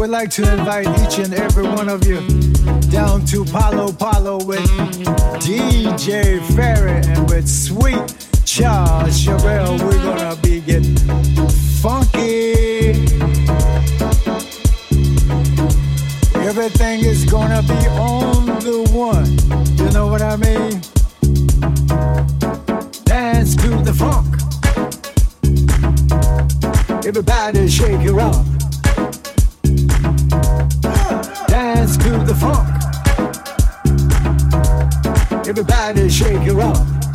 Would like to invite each and every one of you down to Palo Palo with DJ Ferry and with Sweet Charles Sherrell. We're gonna be getting funky. Everything is gonna be on the one. You know what I mean? Dance to the funk. Everybody shake your up. Funk. Everybody shake your up.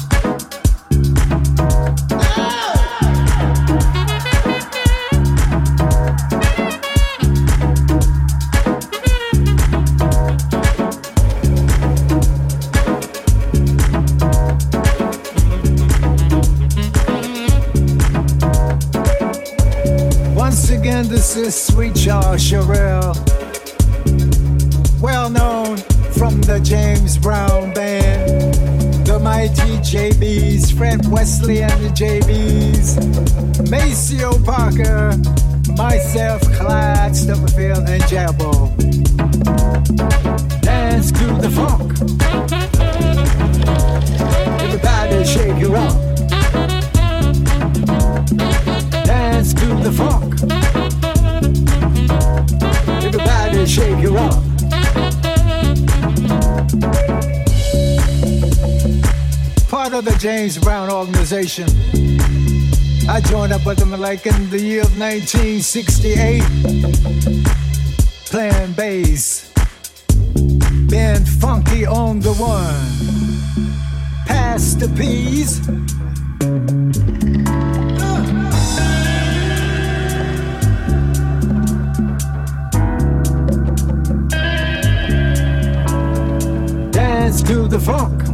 Wesley and the JBs, Maceo Parker, myself, Clyde Stubblefield, and Jabo. Dance to the funk. Everybody shake your up. Dance to the funk. Of the James Brown organization. I joined up with them like in the year of 1968, playing bass, being funky on the one. Pass the peas. Dance to the funk.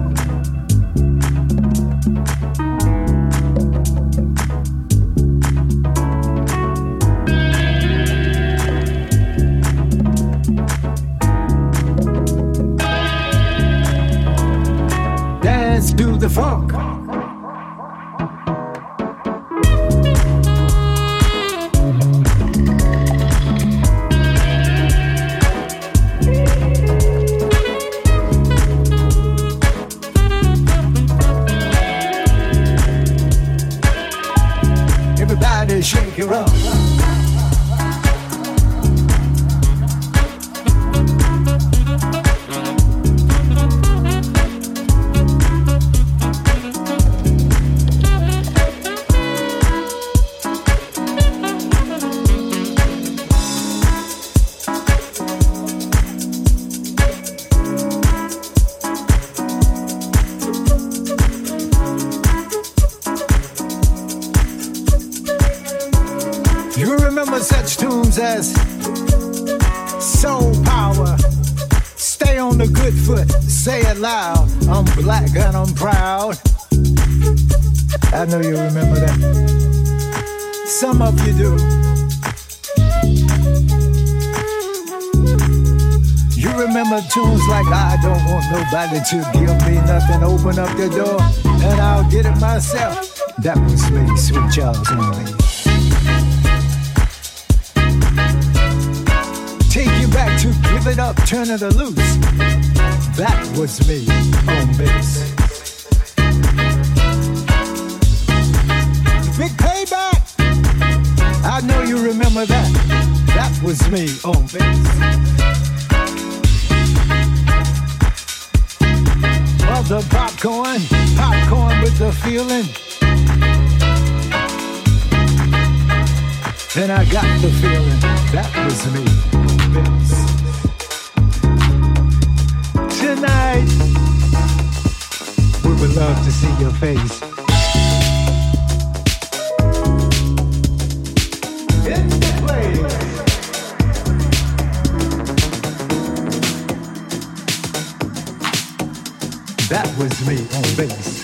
Nobody to give me nothing, open up the door, and I'll get it myself. That was me, Sweet Charles only. Take you back to give it up, turn it loose. That was me on bass. Big payback. I know you remember that. That was me on bass. The popcorn, popcorn with the feeling. Then I got the feeling that was me. Tonight, we would love to see your face. Was me on bass.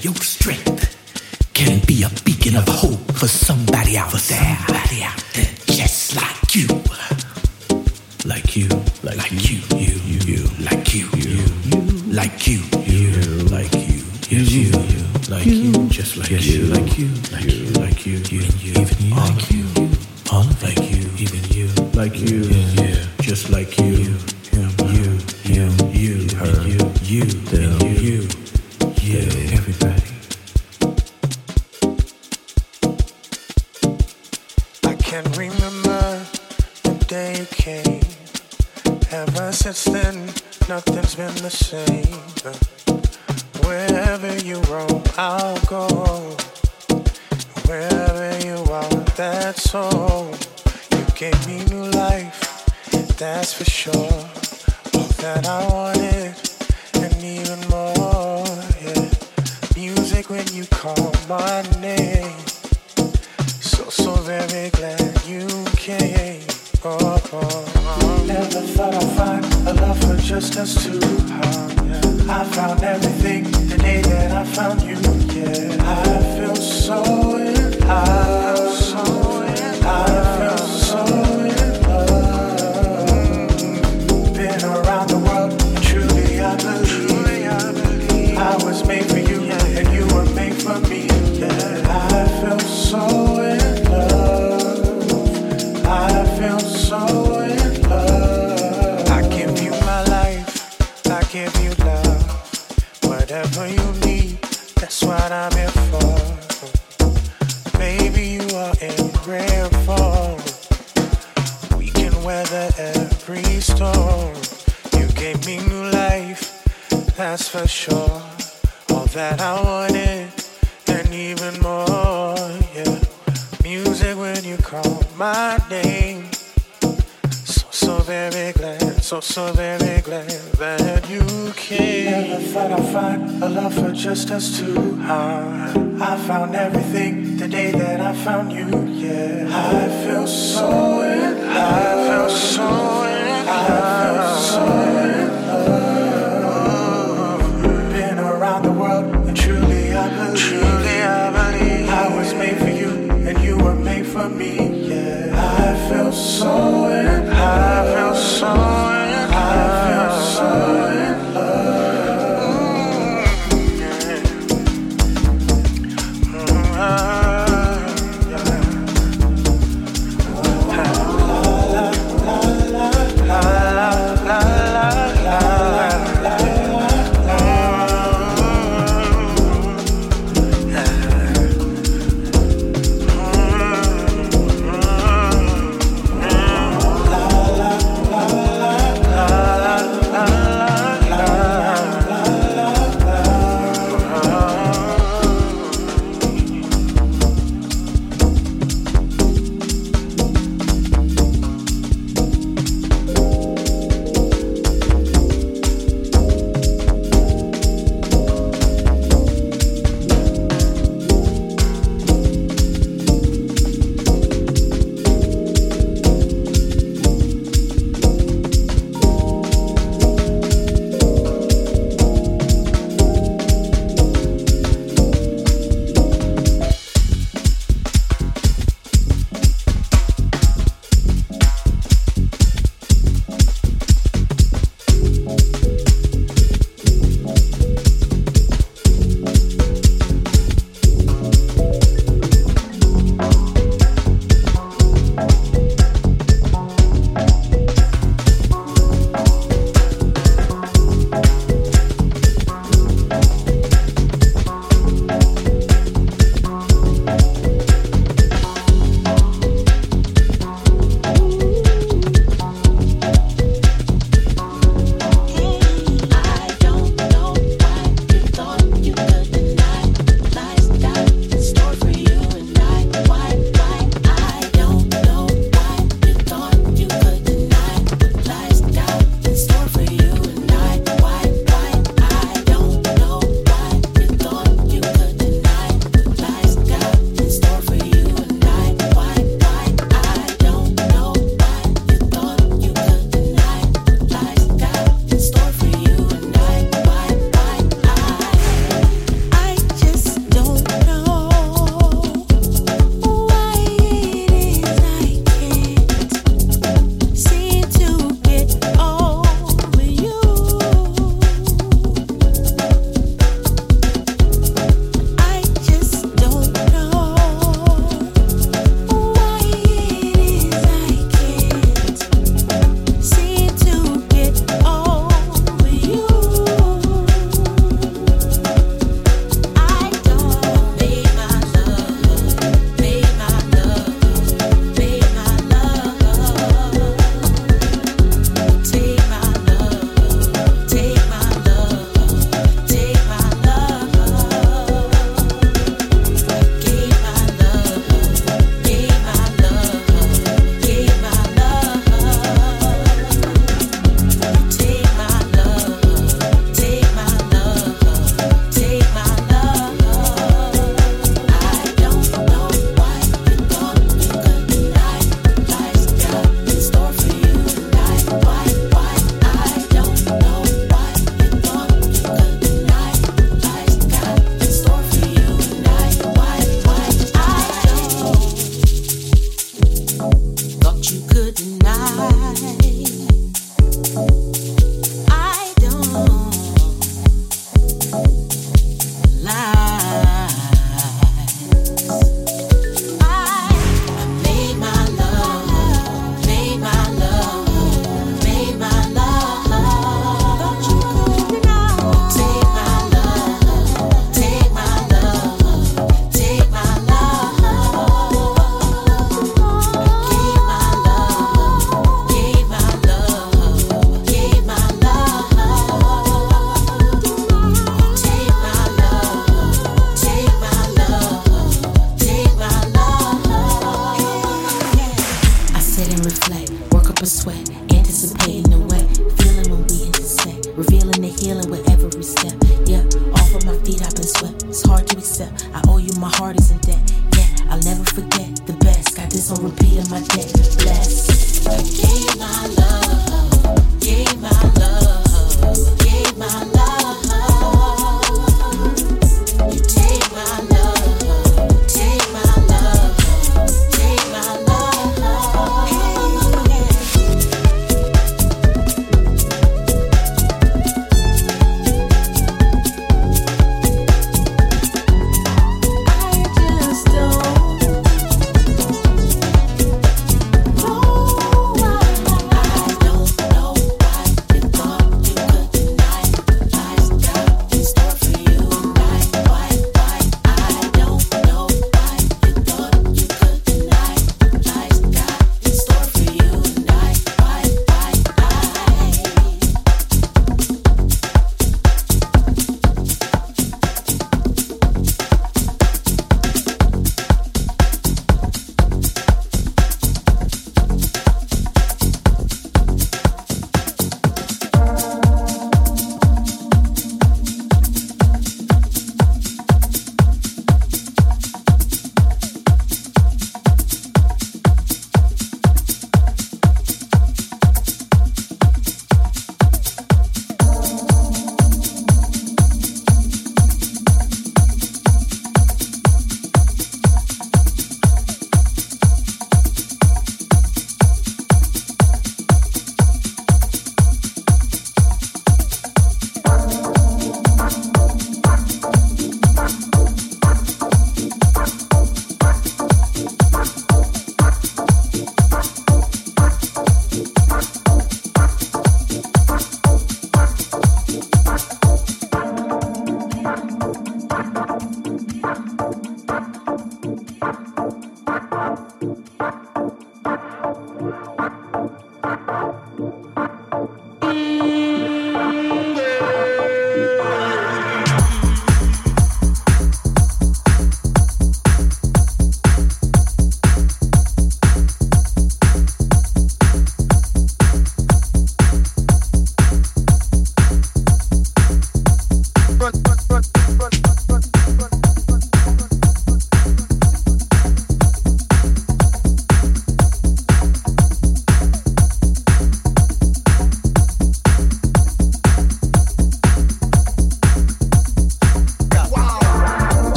Your are, that's all. You gave me new life, that's for sure. All that I wanted, and even more. Yeah, music when you call my name. So, so very glad you came. Oh, oh, oh. Never thought I'd find a love for just us two. Yeah. I found everything the day that I found you. Yeah, I feel so in love. Whatever you need, that's what I'm here for. That's for sure. All that I wanted, and even more, yeah. Music when you call my name. So, so very glad, so, so very glad that you came. Never thought I'd find a love for just us two. I, I found everything the day that I found you, yeah. I feel so in love. I feel so in love. I feel so in love. For me, yeah. I feel so love. I feel so